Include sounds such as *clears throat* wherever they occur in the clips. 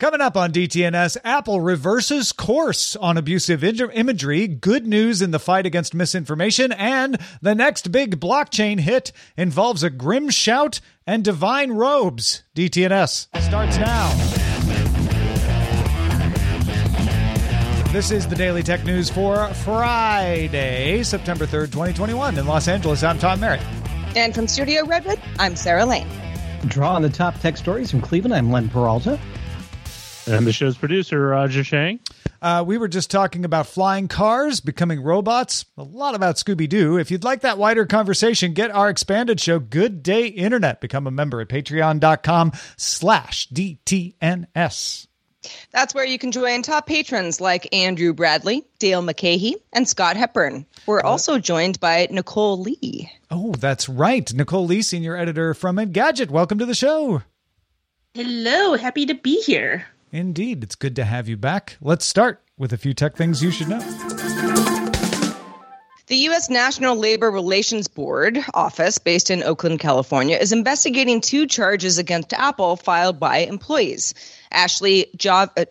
Coming up on DTNS, Apple reverses course on abusive imagery, good news in the fight against misinformation, and the next big blockchain hit involves a grim shout and divine robes. DTNS starts now. This is the Daily Tech News for Friday, September 3rd, 2021. In Los Angeles, I'm Tom Merritt. And from Studio Redwood, I'm Sarah Lane. Drawing the top tech stories from Cleveland, I'm Len Peralta. And I'm the show's producer, Roger Chang. Uh, we were just talking about flying cars, becoming robots, a lot about Scooby Doo. If you'd like that wider conversation, get our expanded show, Good Day Internet. Become a member at patreon.com slash DTNS. That's where you can join top patrons like Andrew Bradley, Dale McCahey, and Scott Hepburn. We're also joined by Nicole Lee. Oh, that's right. Nicole Lee, senior editor from Engadget. Welcome to the show. Hello. Happy to be here. Indeed. It's good to have you back. Let's start with a few tech things you should know. The U.S. National Labor Relations Board office, based in Oakland, California, is investigating two charges against Apple filed by employees. Ashley jo- uh,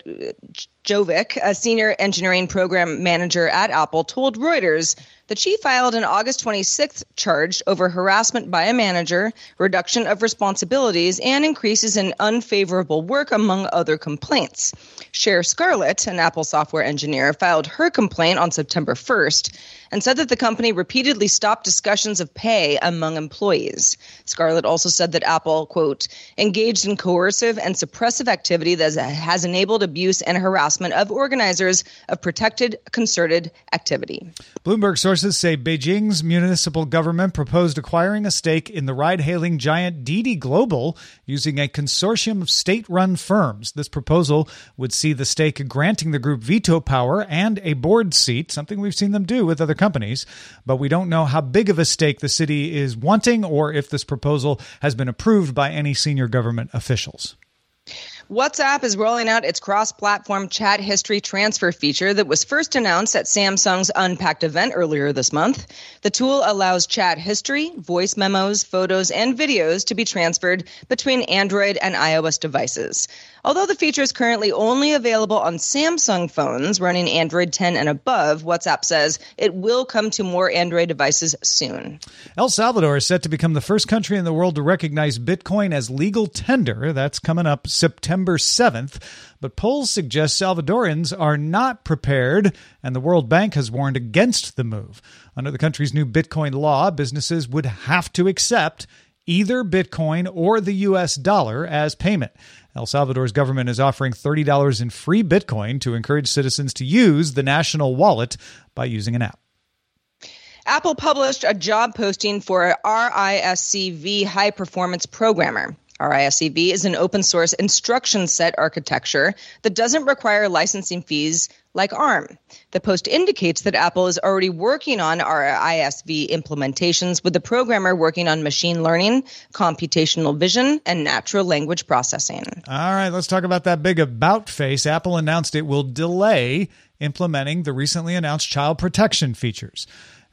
Gjøvik, a senior engineering program manager at Apple, told Reuters that she filed an August 26th charge over harassment by a manager, reduction of responsibilities, and increases in unfavorable work, among other complaints. Cher Scarlett, an Apple software engineer, filed her complaint on September 1st and said that the company repeatedly stopped discussions of pay among employees. Scarlett also said that Apple, quote, engaged in coercive and suppressive activity that has enabled abuse and harassment of organizers of protected concerted activity. Bloomberg sources say Beijing's municipal government proposed acquiring a stake in the ride hailing giant Didi Global using a consortium of state run firms. This proposal would see the stake granting the group veto power and a board seat, something we've seen them do with other companies, but we don't know how big of a stake the city is wanting or if this proposal has been approved by any senior government officials. WhatsApp is rolling out its cross platform chat history transfer feature that was first announced at Samsung's Unpacked event earlier this month. The tool allows chat history, voice memos, photos, and videos to be transferred between Android and iOS devices. Although the feature is currently only available on Samsung phones running Android 10 and above, WhatsApp says it will come to more Android devices soon. El Salvador is set to become the first country in the world to recognize Bitcoin as legal tender. That's coming up September 7th. But polls suggest Salvadorans are not prepared, and the World Bank has warned against the move. Under the country's new Bitcoin law, businesses would have to accept either Bitcoin or the US dollar as payment. El Salvador's government is offering $30 in free Bitcoin to encourage citizens to use the national wallet by using an app. Apple published a job posting for RISC-V high performance programmer. RISC-V is an open source instruction set architecture that doesn't require licensing fees like ARM. The post indicates that Apple is already working on RISC-V implementations with the programmer working on machine learning, computational vision, and natural language processing. All right, let's talk about that big about face. Apple announced it will delay implementing the recently announced child protection features.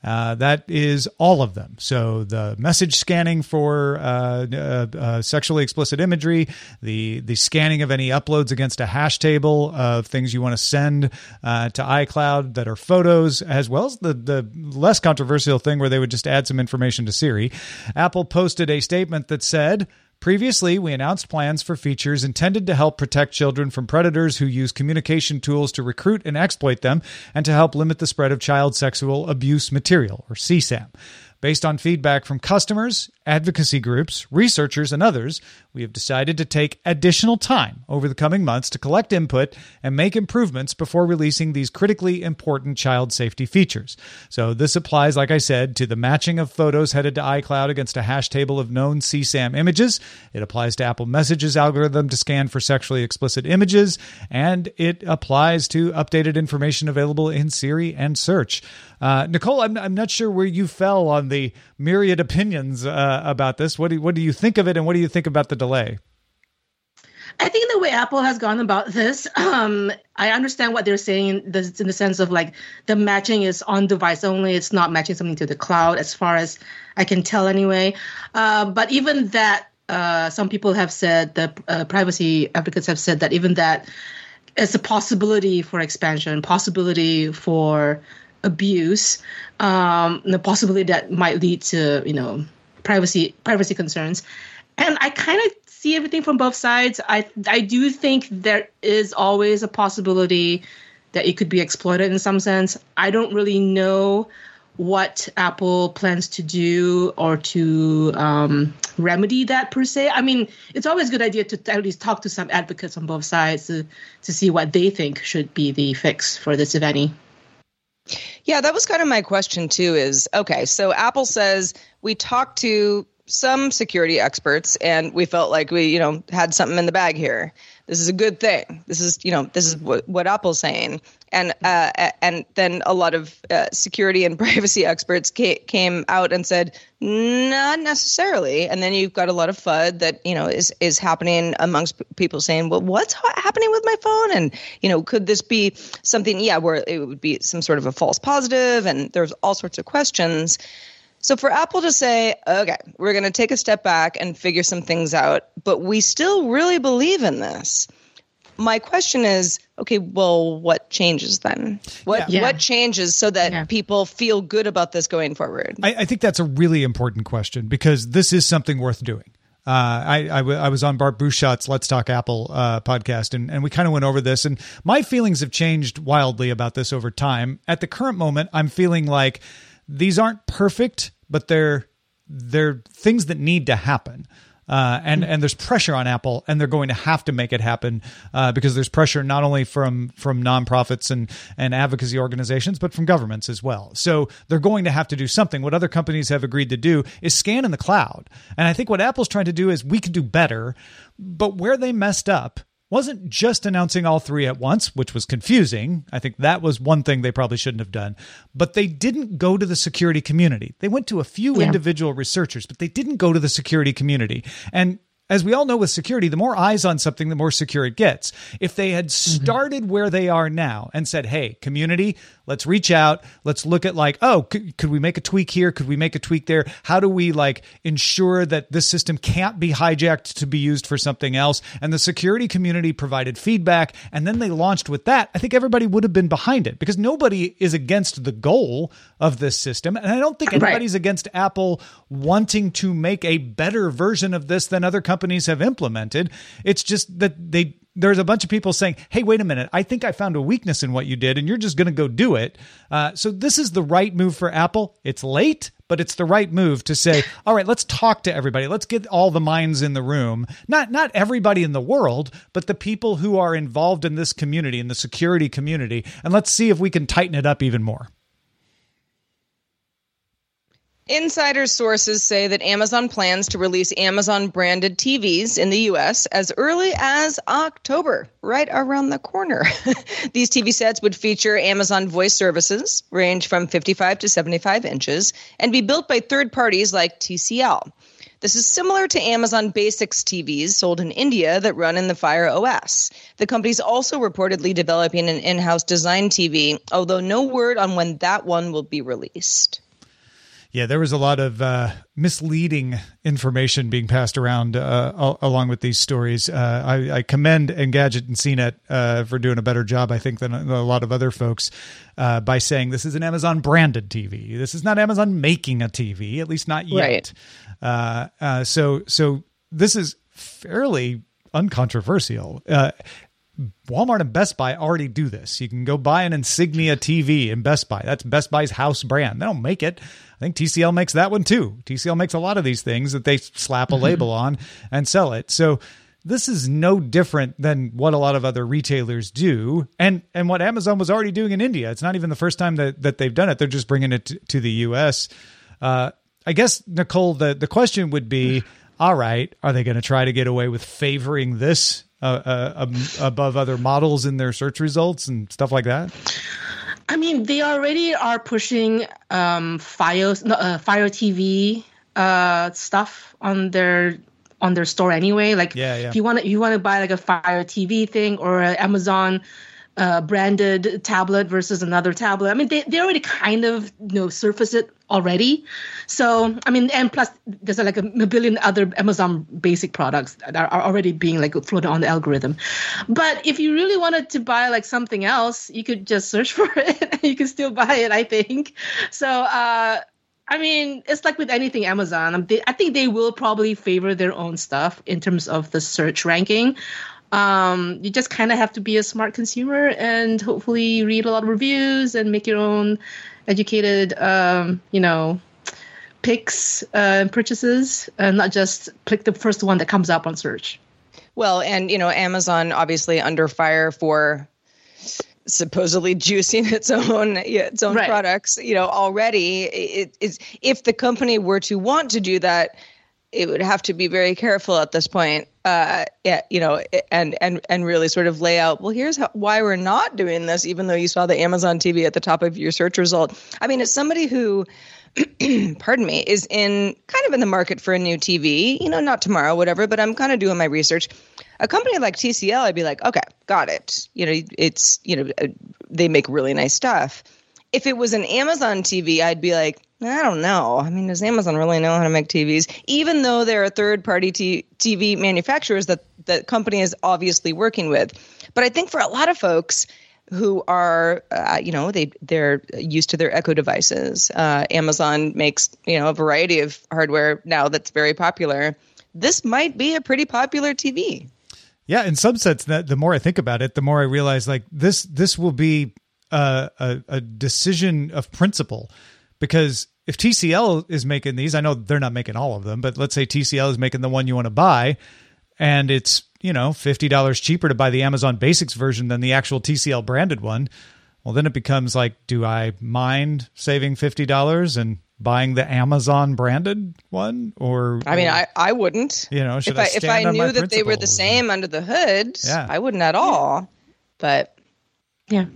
Uh, that is all of them. So the message scanning for uh, uh, uh, sexually explicit imagery, the the scanning of any uploads against a hash table of things you want to send uh, to iCloud that are photos, as well as the the less controversial thing where they would just add some information to Siri. Apple posted a statement that said. Previously, we announced plans for features intended to help protect children from predators who use communication tools to recruit and exploit them and to help limit the spread of child sexual abuse material, or CSAM. Based on feedback from customers, advocacy groups, researchers, and others, we have decided to take additional time over the coming months to collect input and make improvements before releasing these critically important child safety features. So, this applies, like I said, to the matching of photos headed to iCloud against a hash table of known CSAM images. It applies to Apple Messages algorithm to scan for sexually explicit images, and it applies to updated information available in Siri and Search. Uh, Nicole, I'm, I'm not sure where you fell on the myriad opinions uh, about this. What do, what do you think of it, and what do you think about the delay? I think the way Apple has gone about this, um, I understand what they're saying in the, in the sense of like the matching is on device only. It's not matching something to the cloud, as far as I can tell, anyway. Uh, but even that, uh, some people have said the uh, privacy advocates have said that even that is a possibility for expansion, possibility for abuse, um, the possibility that might lead to you know privacy privacy concerns, and I kind of see everything from both sides. I I do think there is always a possibility that it could be exploited in some sense. I don't really know what Apple plans to do or to um, remedy that per se. I mean, it's always a good idea to at least talk to some advocates on both sides to, to see what they think should be the fix for this, if any. Yeah, that was kind of my question too is okay, so Apple says we talked to some security experts and we felt like we, you know, had something in the bag here. This is a good thing. This is, you know, this is what, what Apple's saying. And uh, and then a lot of uh, security and *laughs* privacy experts came out and said not necessarily. And then you've got a lot of FUD that you know is is happening amongst people saying, well, what's ha- happening with my phone? And you know, could this be something? Yeah, where it would be some sort of a false positive, and there's all sorts of questions. So for Apple to say, okay, we're going to take a step back and figure some things out, but we still really believe in this. My question is, okay, well, what changes then? What Yeah. what changes so that Yeah. people feel good about this going forward? I, I think that's a really important question because this is something worth doing. Uh, I, I, w- I was on Bart Busschots' Let's Talk Apple uh, podcast, and, and we kind of went over this. And my feelings have changed wildly about this over time. At the current moment, I'm feeling like these aren't perfect, but they're they're things that need to happen. Uh, and and there's pressure on Apple, and they're going to have to make it happen uh, because there's pressure not only from from nonprofits and and advocacy organizations, but from governments as well. So they're going to have to do something. What other companies have agreed to do is scan in the cloud, and I think what Apple's trying to do is we can do better, but where they messed up wasn't just announcing all three at once, which was confusing. I think that was one thing they probably shouldn't have done. But they didn't go to the security community. They went to a few Yeah. individual researchers, but they didn't go to the security community. And as we all know with security, the more eyes on something, the more secure it gets. If they had mm-hmm. started where they are now and said, hey, community, let's reach out, let's look at like, oh, could, could we make a tweak here? Could we make a tweak there? How do we like ensure that this system can't be hijacked to be used for something else? And the security community provided feedback and then they launched with that. I think everybody would have been behind it because nobody is against the goal of this system. And I don't think Right. anybody's against Apple wanting to make a better version of this than other companies have implemented. It's just that they there's a bunch of people saying, "Hey, wait a minute! I think I found a weakness in what you did, and you're just going to go do it." Uh, so this is the right move for Apple. It's late, but it's the right move to say, *laughs* "All right, let's talk to everybody. Let's get all the minds in the room. Not not everybody in the world, but the people who are involved in this community, in the security community, and let's see if we can tighten it up even more." Insider sources say that Amazon plans to release Amazon branded TVs in the US as early as October, right around the corner. *laughs* These TV sets would feature Amazon voice services, range from 55 to 75 inches, and be built by third parties like TCL. This is similar to Amazon Basics TVs sold in India that run in the Fire OS. The company's also reportedly developing an in house design TV, although no word on when that one will be released. Yeah, there was a lot of uh, misleading information being passed around uh, al- along with these stories. Uh, I, I, commend Engadget and CNET uh, for doing a better job, I think, than a lot of other folks uh, by saying this is an Amazon branded TV. This is not Amazon making a TV, at least not yet. Right. Uh, so, so this is fairly uncontroversial. Walmart and Best Buy already do this. You can go buy an Insignia TV in Best Buy. That's Best Buy's house brand. They don't make it. I think TCL makes that one too. TCL makes a lot of these things that they slap a label on and sell it. So this is no different than what a lot of other retailers do and and what Amazon was already doing in India. It's not even the first time that, that they've done it. They're just bringing it to, to the US. Uh, I guess, Nicole, the, the question would be all right, are they going to try to get away with favoring this uh, uh, um, above other models in their search results and stuff like that? I mean, they already are pushing um, Fire uh, Fire TV uh, stuff on their on their store anyway. Like, yeah, yeah. if you want to you want to buy like a Fire TV thing or an Amazon uh, branded tablet versus another tablet. I mean, they, they already kind of you know surface it already. So I mean, and plus there's like a, billion other Amazon basic products that are, are already being like floated on the algorithm. But if you really wanted to buy like something else, you could just search *laughs* for it you can still buy it. I think so. Uh, I mean, it's like with anything Amazon. They, I think they will probably favor their own stuff in terms of the search ranking. Um, you just kind of have to be a smart consumer and hopefully read a lot of reviews and make your own educated, um, you know, picks uh, and purchases, and not just click the first one that comes up on search. Well, and you know, Amazon obviously under fire for supposedly *laughs* juicing its own its own right. products. You know, already it is if the company were to want to do that it would have to be very careful at this point uh, yeah, you know, and and and really sort of lay out. Well, here's how, why we're not doing this, even though you saw the Amazon TV at the top of your search result. I mean, as somebody who, *clears throat* pardon me, is in kind of in the market for a new TV, you know, not tomorrow, whatever, but I'm kind of doing my research. A company like TCL, I'd be like, okay, got it. You know, it's you know, uh, they make really nice stuff. If it was an Amazon TV, I'd be like, I don't know. I mean, does Amazon really know how to make TVs? Even though there are third-party t- TV manufacturers that the company is obviously working with, but I think for a lot of folks who are, uh, you know, they they're used to their Echo devices. Uh, Amazon makes you know a variety of hardware now that's very popular. This might be a pretty popular TV. Yeah, in some sense, that the more I think about it, the more I realize like this this will be a, a, a decision of principle because if TCL is making these, I know they're not making all of them, but let's say TCL is making the one you want to buy and it's, you know, $50 cheaper to buy the Amazon Basics version than the actual TCL branded one. Well, then it becomes like, do I mind saving $50 and buying the Amazon branded one or I mean, I, I wouldn't. You know, if I, I if I knew that they were the same under the hood, yeah. I wouldn't at all. But yeah.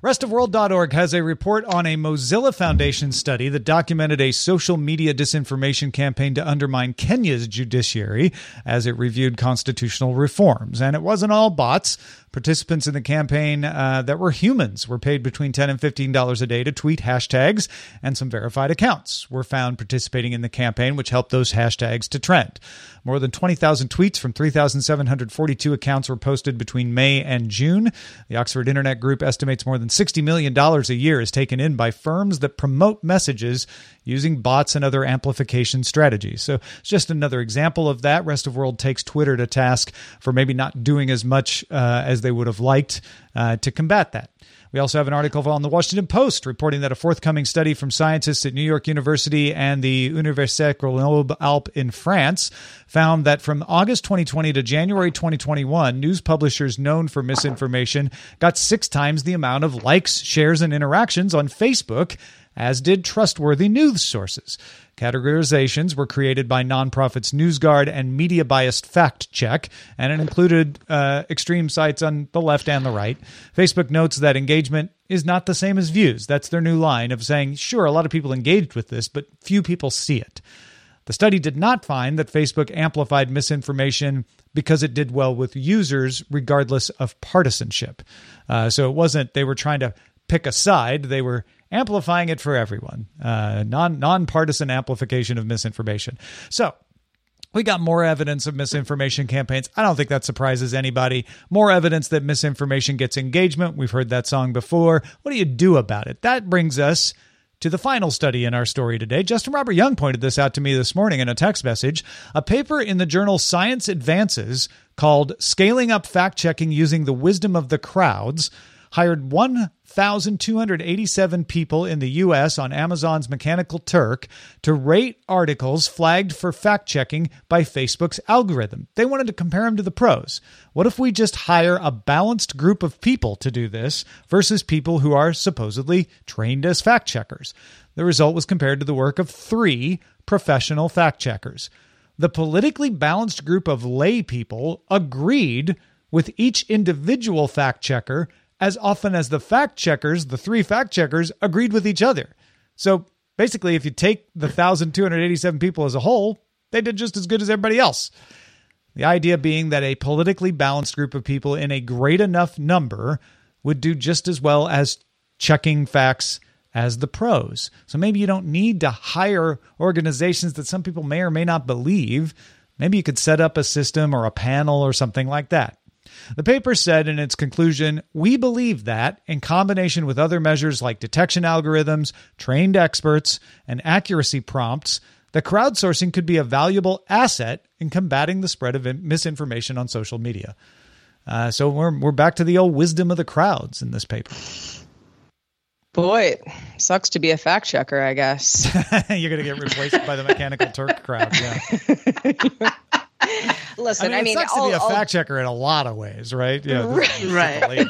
Restofworld.org has a report on a Mozilla Foundation study that documented a social media disinformation campaign to undermine Kenya's judiciary as it reviewed constitutional reforms. And it wasn't all bots. Participants in the campaign uh, that were humans were paid between 10 and $15 a day to tweet hashtags, and some verified accounts were found participating in the campaign, which helped those hashtags to trend. More than 20,000 tweets from 3,742 accounts were posted between May and June. The Oxford Internet Group estimates more than $60 million a year is taken in by firms that promote messages using bots and other amplification strategies. So it's just another example of that. Rest of World takes Twitter to task for maybe not doing as much uh, as they would have liked uh, to combat that. We also have an article on the Washington Post reporting that a forthcoming study from scientists at New York University and the Université Grenoble Alpes in France found that from August 2020 to January 2021, news publishers known for misinformation got six times the amount of likes, shares, and interactions on Facebook as did trustworthy news sources. Categorizations were created by nonprofits NewsGuard and Media Bias Fact Check, and it included uh, extreme sites on the left and the right. Facebook notes that engagement is not the same as views. That's their new line of saying, sure, a lot of people engaged with this, but few people see it. The study did not find that Facebook amplified misinformation because it did well with users, regardless of partisanship. Uh, so it wasn't they were trying to pick a side, they were amplifying it for everyone. Uh, non nonpartisan amplification of misinformation. So we got more evidence of misinformation campaigns. I don't think that surprises anybody. More evidence that misinformation gets engagement. We've heard that song before. What do you do about it? That brings us to the final study in our story today. Justin Robert Young pointed this out to me this morning in a text message. A paper in the journal Science Advances called Scaling Up Fact Checking Using the Wisdom of the Crowds hired 1,287 people in the U.S. on Amazon's Mechanical Turk to rate articles flagged for fact checking by Facebook's algorithm. They wanted to compare them to the pros. What if we just hire a balanced group of people to do this versus people who are supposedly trained as fact checkers? The result was compared to the work of three professional fact checkers. The politically balanced group of lay people agreed with each individual fact checker as often as the fact checkers, the three fact checkers, agreed with each other. So basically, if you take the 1,287 people as a whole, they did just as good as everybody else. The idea being that a politically balanced group of people in a great enough number would do just as well as checking facts as the pros. So maybe you don't need to hire organizations that some people may or may not believe. Maybe you could set up a system or a panel or something like that. The paper said in its conclusion We believe that, in combination with other measures like detection algorithms, trained experts, and accuracy prompts, that crowdsourcing could be a valuable asset in combating the spread of misinformation on social media. Uh, so we're, we're back to the old wisdom of the crowds in this paper. Boy, sucks to be a fact checker, I guess. *laughs* You're going to get replaced by the Mechanical Turk crowd. Yeah. *laughs* *laughs* Listen, I mean, I mean it sucks to be a fact checker in a lot of ways, right? Yeah, right.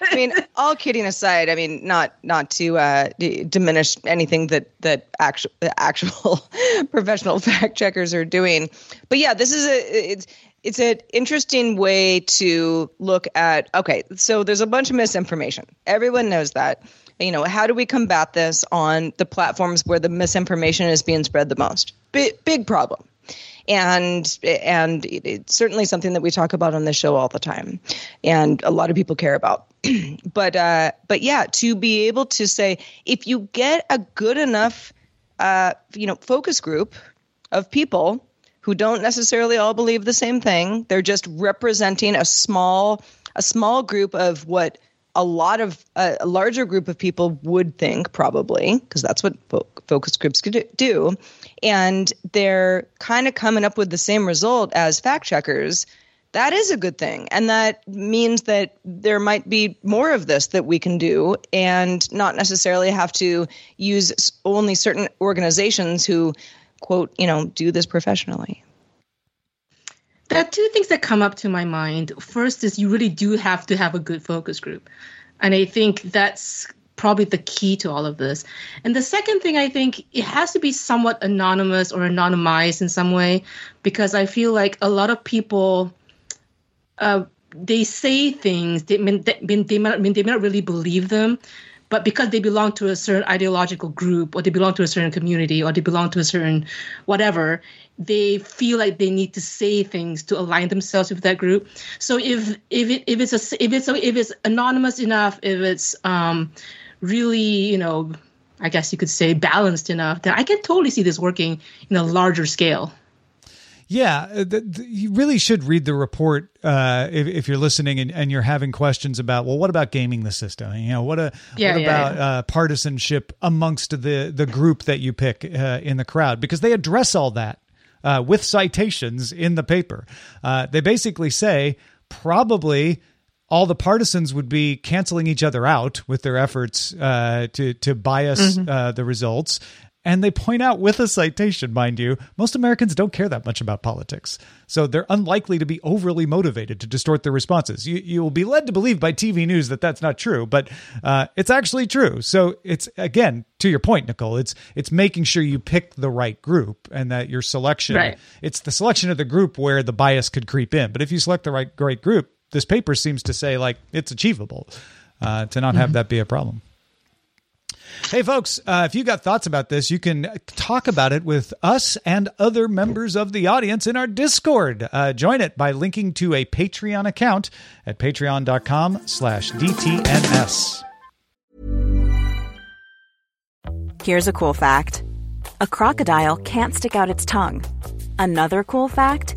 I mean, all kidding aside, I mean, not not to uh, d- diminish anything that that actual actual *laughs* professional fact checkers are doing, but yeah, this is a it's it's an interesting way to look at. Okay, so there's a bunch of misinformation. Everyone knows that. You know, how do we combat this on the platforms where the misinformation is being spread the most? Big big problem and and it's certainly something that we talk about on the show all the time, and a lot of people care about. *clears throat* but uh, but yeah, to be able to say if you get a good enough uh, you know focus group of people who don't necessarily all believe the same thing, they're just representing a small a small group of what a lot of uh, a larger group of people would think probably because that's what fo- focus groups could do and they're kind of coming up with the same result as fact checkers that is a good thing and that means that there might be more of this that we can do and not necessarily have to use only certain organizations who quote you know do this professionally there are two things that come up to my mind. First is you really do have to have a good focus group. And I think that's probably the key to all of this. And the second thing, I think it has to be somewhat anonymous or anonymized in some way, because I feel like a lot of people, uh, they say things, they, they, they, may, they not really believe them, but because they belong to a certain ideological group or they belong to a certain community or they belong to a certain whatever they feel like they need to say things to align themselves with that group so if if it if it's a if it's a, if it's anonymous enough if it's um really you know i guess you could say balanced enough that i can totally see this working in a larger scale yeah, uh, the, the, you really should read the report uh, if, if, you're listening and, and, you're having questions about, well, what about gaming the system? You know, what, a, yeah, what yeah, about yeah. Uh, partisanship amongst the the group that you pick uh, in the crowd? Because they address all that uh, with citations in the paper. Uh, they basically say probably all the partisans would be canceling each other out with their efforts uh, to to bias mm-hmm. uh, the results, and they point out with a citation, mind you, most Americans don't care that much about politics. So they're unlikely to be overly motivated to distort their responses. You, you will be led to believe by TV news that that's not true, but uh, it's actually true. So it's, again, to your point, Nicole, it's, it's making sure you pick the right group and that your selection, right. it's the selection of the group where the bias could creep in. But if you select the right, right group, this paper seems to say like it's achievable uh, to not have mm-hmm. that be a problem. Hey, folks, uh, if you got thoughts about this, you can talk about it with us and other members of the audience in our Discord. Uh, join it by linking to a Patreon account at patreon.com slash DTNS. Here's a cool fact a crocodile can't stick out its tongue. Another cool fact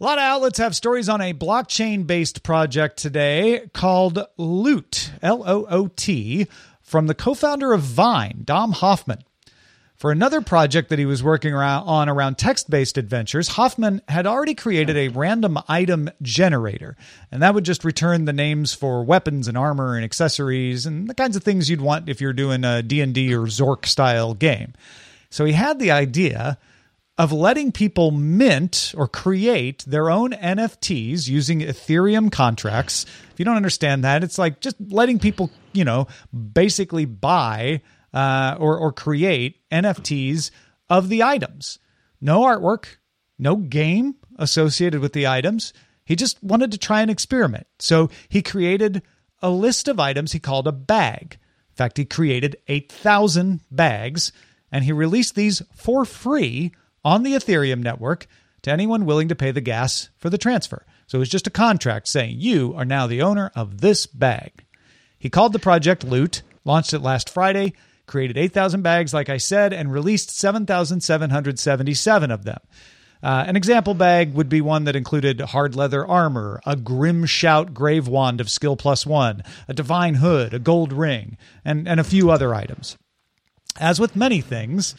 A lot of outlets have stories on a blockchain based project today called Loot, L O O T, from the co founder of Vine, Dom Hofmann. For another project that he was working around, on around text based adventures, Hofmann had already created a random item generator, and that would just return the names for weapons and armor and accessories and the kinds of things you'd want if you're doing a D&D or Zork style game. So he had the idea of letting people mint or create their own NFTs using Ethereum contracts. If you don't understand that, it's like just letting people, you know, basically buy uh, or or create NFTs of the items. No artwork, no game associated with the items. He just wanted to try an experiment. So he created a list of items he called a bag. In fact, he created 8,000 bags and he released these for free on the Ethereum network to anyone willing to pay the gas for the transfer. So it was just a contract saying you are now the owner of this bag. He called the project Loot, launched it last Friday, created 8,000 bags, like I said, and released 7,777 of them. Uh, an example bag would be one that included hard leather armor, a grim shout grave wand of skill plus one, a divine hood, a gold ring, and, and a few other items. As with many things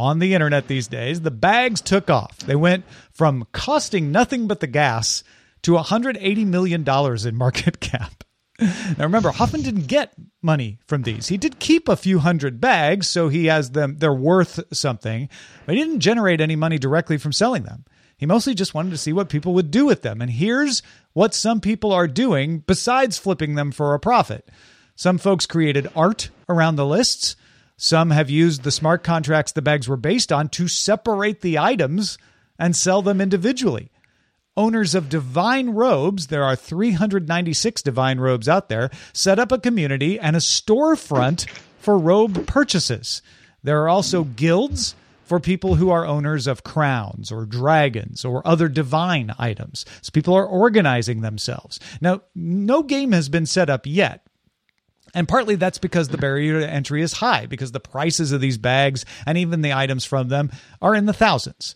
on the internet these days, the bags took off. They went from costing nothing but the gas to $180 million in market *laughs* cap. Now remember, Hofmann didn't get money from these. He did keep a few hundred bags, so he has them they're worth something, but he didn't generate any money directly from selling them. He mostly just wanted to see what people would do with them. And here's what some people are doing besides flipping them for a profit. Some folks created art around the lists. Some have used the smart contracts the bags were based on to separate the items and sell them individually owners of divine robes, there are 396 divine robes out there, set up a community and a storefront for robe purchases. There are also guilds for people who are owners of crowns or dragons or other divine items. So people are organizing themselves. Now, no game has been set up yet. And partly that's because the barrier to entry is high, because the prices of these bags and even the items from them are in the thousands.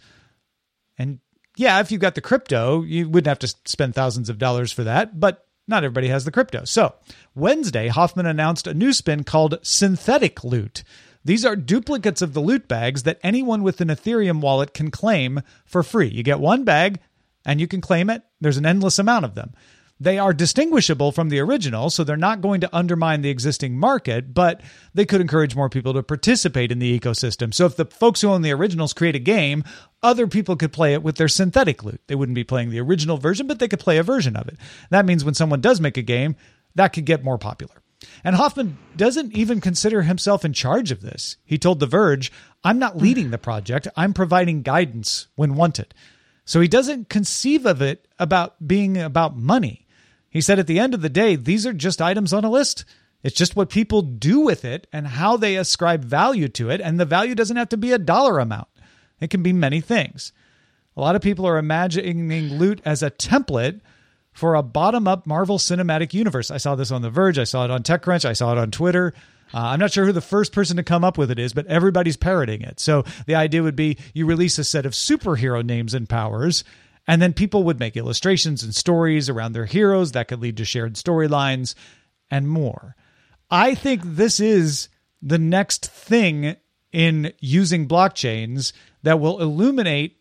And yeah, if you got the crypto, you wouldn't have to spend thousands of dollars for that, but not everybody has the crypto. So, Wednesday, Hofmann announced a new spin called Synthetic Loot. These are duplicates of the loot bags that anyone with an Ethereum wallet can claim for free. You get one bag and you can claim it. There's an endless amount of them. They are distinguishable from the original, so they're not going to undermine the existing market, but they could encourage more people to participate in the ecosystem. So if the folks who own the originals create a game, other people could play it with their synthetic loot. They wouldn't be playing the original version, but they could play a version of it. That means when someone does make a game, that could get more popular. And Hofmann doesn't even consider himself in charge of this. He told The Verge, I'm not leading the project, I'm providing guidance when wanted. So he doesn't conceive of it about being about money. He said at the end of the day, these are just items on a list. It's just what people do with it and how they ascribe value to it. And the value doesn't have to be a dollar amount, it can be many things. A lot of people are imagining loot as a template for a bottom up Marvel Cinematic Universe. I saw this on The Verge, I saw it on TechCrunch, I saw it on Twitter. Uh, I'm not sure who the first person to come up with it is, but everybody's parroting it. So the idea would be you release a set of superhero names and powers, and then people would make illustrations and stories around their heroes that could lead to shared storylines and more. I think this is the next thing in using blockchains that will illuminate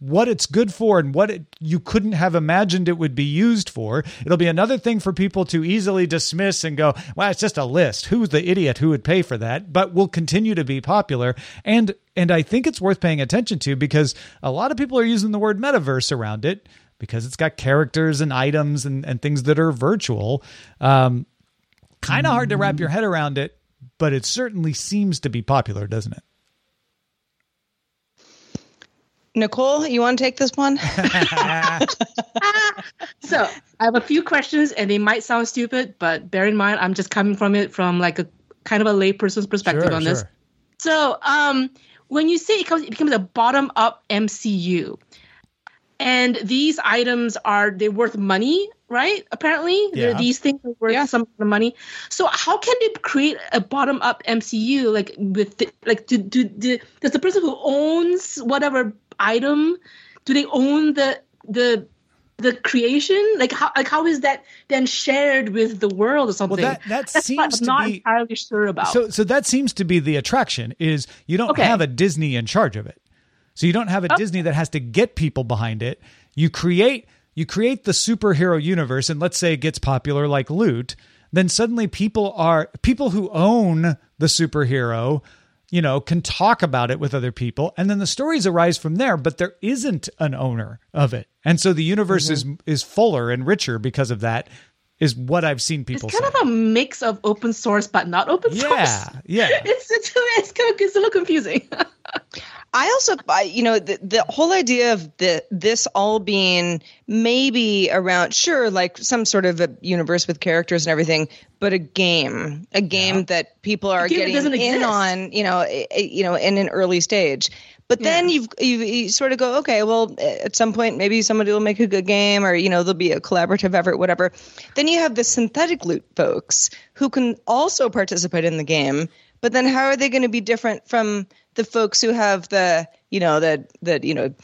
what it's good for and what it, you couldn't have imagined it would be used for. It'll be another thing for people to easily dismiss and go, well, it's just a list. Who's the idiot who would pay for that? But will continue to be popular. And and I think it's worth paying attention to because a lot of people are using the word metaverse around it because it's got characters and items and, and things that are virtual. Um, kind of hard to wrap your head around it, but it certainly seems to be popular, doesn't it? Nicole, you want to take this one? *laughs* *laughs* so I have a few questions, and they might sound stupid, but bear in mind, I'm just coming from it from like a kind of a layperson's perspective sure, on sure. this. So, um, when you say it, comes, it becomes a bottom-up MCU, and these items are they're worth money, right? Apparently, yeah. these things are worth yeah. some money. So, how can they create a bottom-up MCU like with the, like do, do, do, does the person who owns whatever item? Do they own the the the creation? Like how like how is that then shared with the world or something? Well, that that That's seems I'm not be, entirely sure about. So so that seems to be the attraction is you don't okay. have a Disney in charge of it. So you don't have a oh. Disney that has to get people behind it. You create you create the superhero universe and let's say it gets popular like loot, then suddenly people are people who own the superhero you know, can talk about it with other people. And then the stories arise from there, but there isn't an owner of it. And so the universe mm-hmm. is is fuller and richer because of that. Is what I've seen people. It's kind say. of a mix of open source, but not open source. Yeah, yeah. *laughs* It's it's, it's kind of it's a little confusing. *laughs* I also, I, you know, the, the whole idea of the this all being maybe around, sure, like some sort of a universe with characters and everything, but a game, a game yeah. that people are getting in exist. on, you know, you know, in an early stage. But then yeah. you've, you've you sort of go, okay, well, at some point maybe somebody will make a good game, or you know, there'll be a collaborative effort, whatever. Then you have the synthetic loot folks who can also participate in the game, but then how are they going to be different from the folks who have the you know the the you know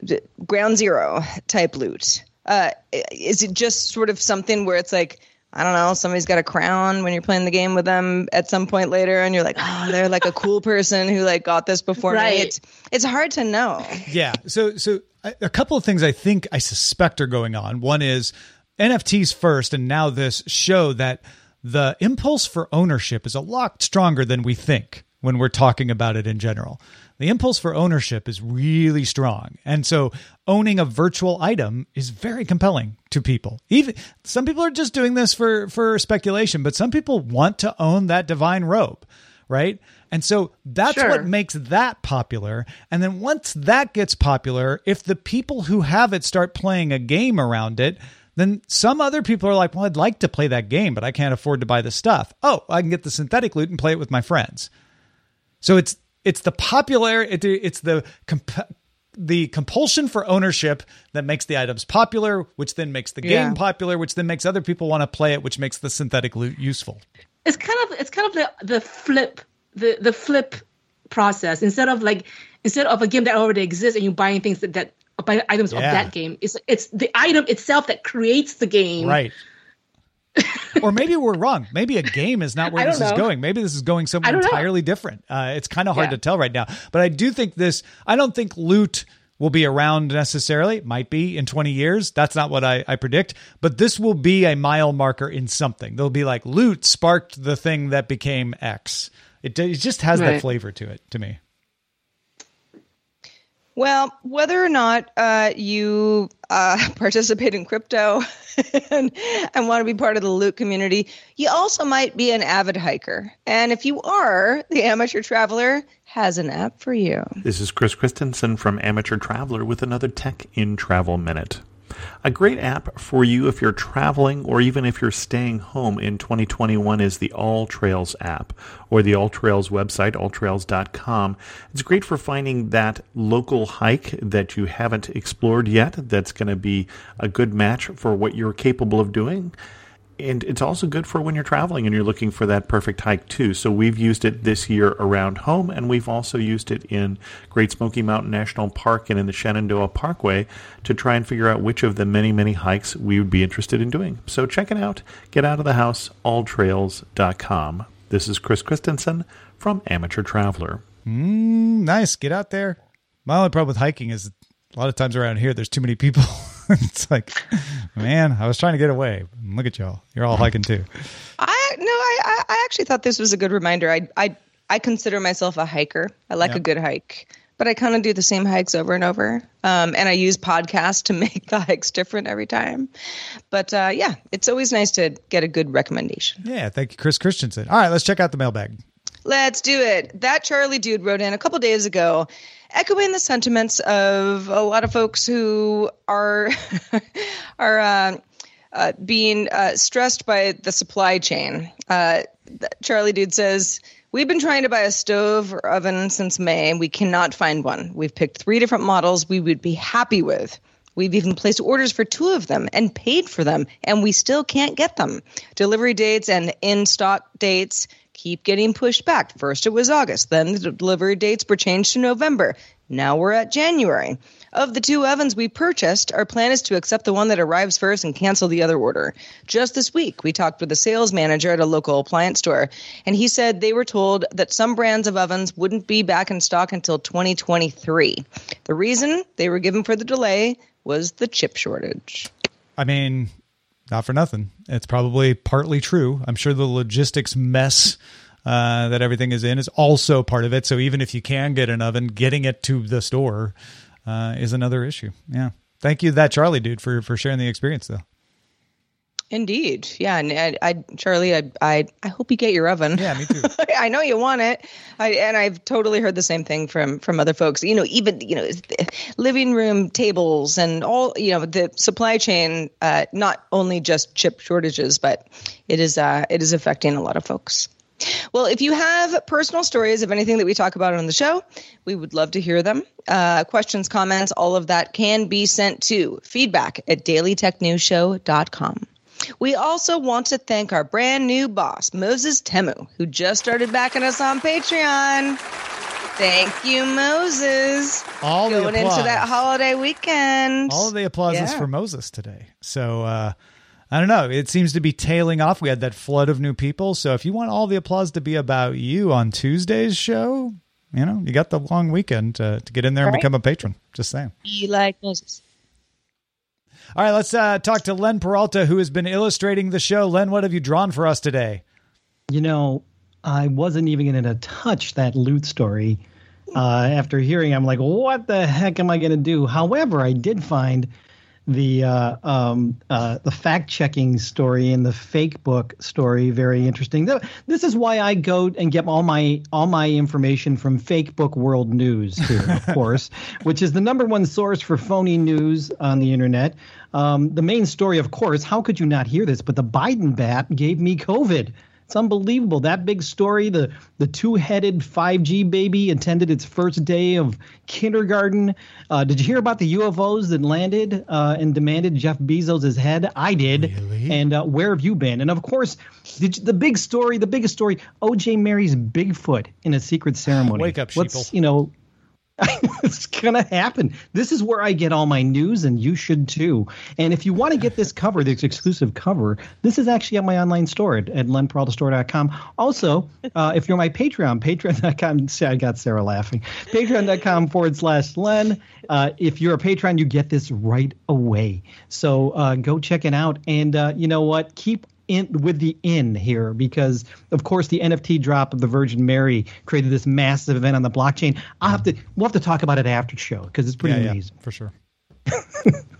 the ground zero type loot? Uh, is it just sort of something where it's like I don't know, somebody's got a crown when you're playing the game with them at some point later, and you're like, oh, they're like a cool person who like got this before right. me. It's it's hard to know. Yeah. So so a couple of things I think I suspect are going on. One is NFTs first, and now this show that the impulse for ownership is a lot stronger than we think when we're talking about it in general. The impulse for ownership is really strong. And so owning a virtual item is very compelling to people. Even some people are just doing this for for speculation, but some people want to own that divine robe, right? And so that's sure. what makes that popular. And then once that gets popular, if the people who have it start playing a game around it, then some other people are like, well, I'd like to play that game, but I can't afford to buy the stuff. Oh, I can get the synthetic loot and play it with my friends. So it's it's the popular it's the comp- the compulsion for ownership that makes the items popular, which then makes the game yeah. popular, which then makes other people want to play it, which makes the synthetic loot useful. It's kind of it's kind of the the flip the the flip process instead of like instead of a game that already exists and you buying things that, that by items yeah. of that game. It's it's the item itself that creates the game. Right. *laughs* or maybe we're wrong. Maybe a game is not *laughs* where this know. is going. Maybe this is going somewhere entirely know. different. Uh, it's kind of hard yeah. to tell right now. But I do think this. I don't think loot will be around necessarily. might be in 20 years. That's not what I, I predict. But this will be a mile marker in something. They'll be like loot sparked the thing that became X. It, it just has right. that flavor to it to me. Well, whether or not uh, you uh, *laughs* participate in crypto *laughs* and, and want to be part of the loot community, you also might be an avid hiker. And if you are, the Amateur Traveler has an app for you. This is Chris Christensen from Amateur Traveler with another Tech in Travel Minute. A great app for you if you're traveling or even if you're staying home in 2021 is the All Trails app or the All Trails website, alltrails.com. It's great for finding that local hike that you haven't explored yet that's going to be a good match for what you're capable of doing and it's also good for when you're traveling and you're looking for that perfect hike too. So we've used it this year around home, and we've also used it in Great Smoky Mountain National Park and in the Shenandoah Parkway to try and figure out which of the many, many hikes we would be interested in doing. So check it out. Get out of the house, alltrails.com. This is Chris Christensen from Amateur Traveler. Mm, nice. Get out there. My only problem with hiking is a lot of times around here, there's too many people. *laughs* *laughs* it's like, man, I was trying to get away. Look at y'all. You're all hiking too. I no, I I actually thought this was a good reminder. I I I consider myself a hiker. I like Yeah. a good hike, but I kind of do the same hikes over and over. Um, and I use podcasts to *laughs* make the hikes different every time. But uh, yeah, it's always nice to get a good recommendation. Yeah. Thank you, Chris Christensen. All right, let's check out the mailbag. Let's do it. That Charlie dude wrote in a couple days ago, echoing the sentiments of a lot of folks who are *laughs* are uh, uh, being uh, stressed by the supply chain. Uh, Charlie dude says. We've been trying to buy a stove or oven since May, and we cannot find one. We've picked three different models we would be happy with. We've even placed orders for two of them and paid for them, and we still can't get them. Delivery dates and in stock dates keep getting pushed back. First it was August, then the delivery dates were changed to November. Now we're at January. Of the two ovens we purchased, our plan is to accept the one that arrives first and cancel the other order. Just this week, we talked with a sales manager at a local appliance store, and he said they were told that some brands of ovens wouldn't be back in stock until 2023. The reason they were given for the delay was the chip shortage. I mean, not for nothing. It's probably partly true. I'm sure the logistics mess uh, that everything is in is also part of it. So even if you can get an oven, getting it to the store uh, is another issue. Yeah. Thank you, that Charlie dude, for for sharing the experience though. Indeed, yeah, and I, I Charlie, I, I, I hope you get your oven. Yeah, me too. *laughs* I know you want it, I, and I've totally heard the same thing from from other folks. You know, even you know, living room tables and all. You know, the supply chain, uh, not only just chip shortages, but it is uh, it is affecting a lot of folks. Well, if you have personal stories of anything that we talk about on the show, we would love to hear them. Uh, questions, comments, all of that can be sent to feedback at dailytechnewsshow.com. We also want to thank our brand new boss, Moses Temu, who just started backing us on Patreon. Thank you, Moses. All the Going into that holiday weekend. All of the applause is for Moses today. So uh, I don't know. It seems to be tailing off. We had that flood of new people. So if you want all the applause to be about you on Tuesday's show, you know, you got the long weekend uh, to get in there and become a patron. Just saying. You like Moses. All right, let's uh, talk to Len Peralta, who has been illustrating the show. Len, what have you drawn for us today? You know, I wasn't even going to touch that loot story. Uh, after hearing, I'm like, what the heck am I going to do? However, I did find the uh, um, uh, the fact checking story and the fake book story very interesting. This is why I go and get all my all my information from Fake Book World News, here, of *laughs* course, which is the number one source for phony news on the internet. Um, the main story, of course, how could you not hear this? But the Biden bat gave me COVID. It's unbelievable. That big story, the the two-headed 5G baby attended its first day of kindergarten. Uh, did you hear about the UFOs that landed uh, and demanded Jeff Bezos' head? I did. And uh, where have you been? And of course, did you- the big story, the biggest story, OJ marries Bigfoot in a secret ceremony. Wake up, sheeple. What's, you know, *laughs* it's gonna happen. This is where I get all my news, and you should too. And if you want to get this cover, this exclusive cover, this is actually at my online store at, at lenperaltastore.com. Also, uh, if you're my Patreon, *laughs* patreon.com. see, I got Sarah laughing. Patreon.com forward slash Len. Uh, if you're a patron, you get this right away. So uh, go check it out. And uh, you know what? Keep in with the in here because of course the NFT drop of the Virgin Mary created this massive event on the blockchain. I'll have to we'll have to talk about it after the show because it's pretty Yeah, yeah, amazing. for sure. *laughs*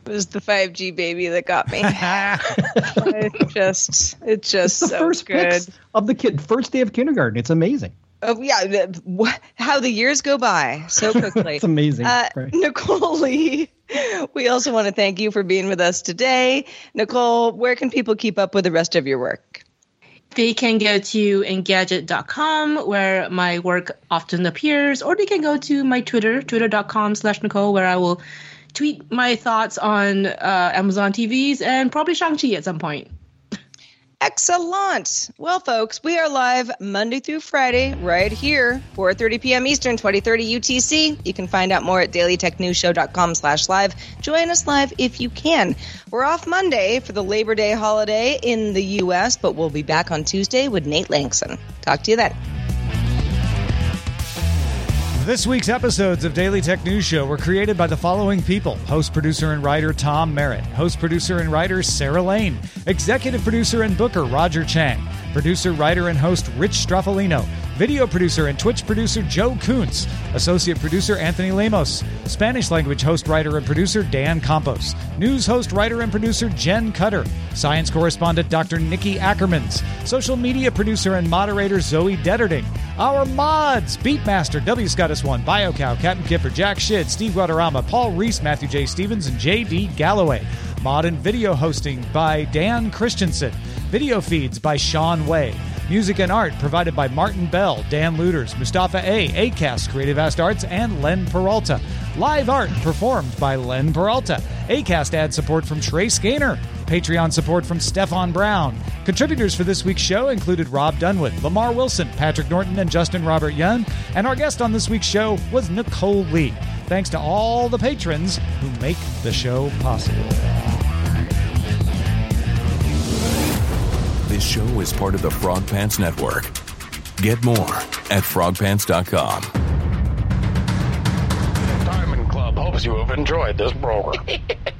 It was the 5G baby that got me. *laughs* it just, it's just The so first good. pics of the kid first day of kindergarten. It's amazing. Oh yeah, the- wh- how the years go by so *laughs* quickly. It's amazing. Uh, Right. Nicole Lee, we also want to thank you for being with us today. Nicole, where can people keep up with the rest of your work? They can go to engadget.com where my work often appears, or they can go to my Twitter, twitter.com slash Nicole, where I will tweet my thoughts on uh, Amazon TVs and probably Shang-Chi at some point. Excellent. Well, folks, we are live Monday through Friday right here, 4.30 p.m. Eastern, 2030 UTC. You can find out more at dailytechnewsshow.com slash live. Join us live if you can. We're off Monday for the Labor Day holiday in the U.S., but we'll be back on Tuesday with Nate Lanxon. Talk to you then. This week's episodes of Daily Tech News Show were created by the following people. Host, producer, and writer Tom Merritt, host, producer, and writer Sarah Lane, executive producer and booker Roger Chang, producer, writer, and host Rich Stroffolino, video producer and Twitch producer Joe Kuntz, associate producer Anthony Lemos, Spanish language host, writer, and producer Dan Campos, news host, writer, and producer Jen Cutter, science correspondent Dr. Nikki Ackermans, social media producer and moderator Zoe Deterding, our mods Beatmaster, W. Scottus One, BioCow, Captain Kipper, Jack Shid, Steve Guadarrama, Paul Reese, Matthew J. Stevens, and J.D. Galloway. Mod and video hosting by Dan Christensen. Video feeds by Sean Way. Music and art provided by Martin Bell, Dan Lueders, Mustafa A, ACAST, Creative Ast Arts, and Len Peralta. Live art performed by Len Peralta. ACAST ad support from Trey Skaner. Patreon support from Stefan Brown. Contributors for this week's show included Rob Dunwood, Lamar Wilson, Patrick Norton, and Justin Robert Young. And our guest on this week's show was Nicole Lee. Thanks to all the patrons who make the show possible. This show is part of the Frog Pants Network. Get more at frogpants.com. Diamond Club hopes you have enjoyed this program. *laughs*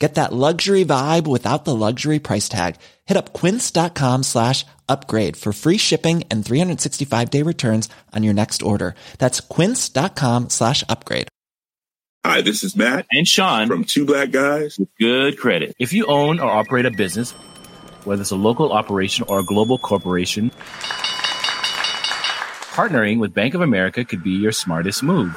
Get that luxury vibe without the luxury price tag. Hit up quince.com slash upgrade for free shipping and 365 day returns on your next order. That's quince.com slash upgrade. Hi, this is Matt and Sean from Two Black Guys with Good Credit. If you own or operate a business, whether it's a local operation or a global corporation, partnering with Bank of America could be your smartest move.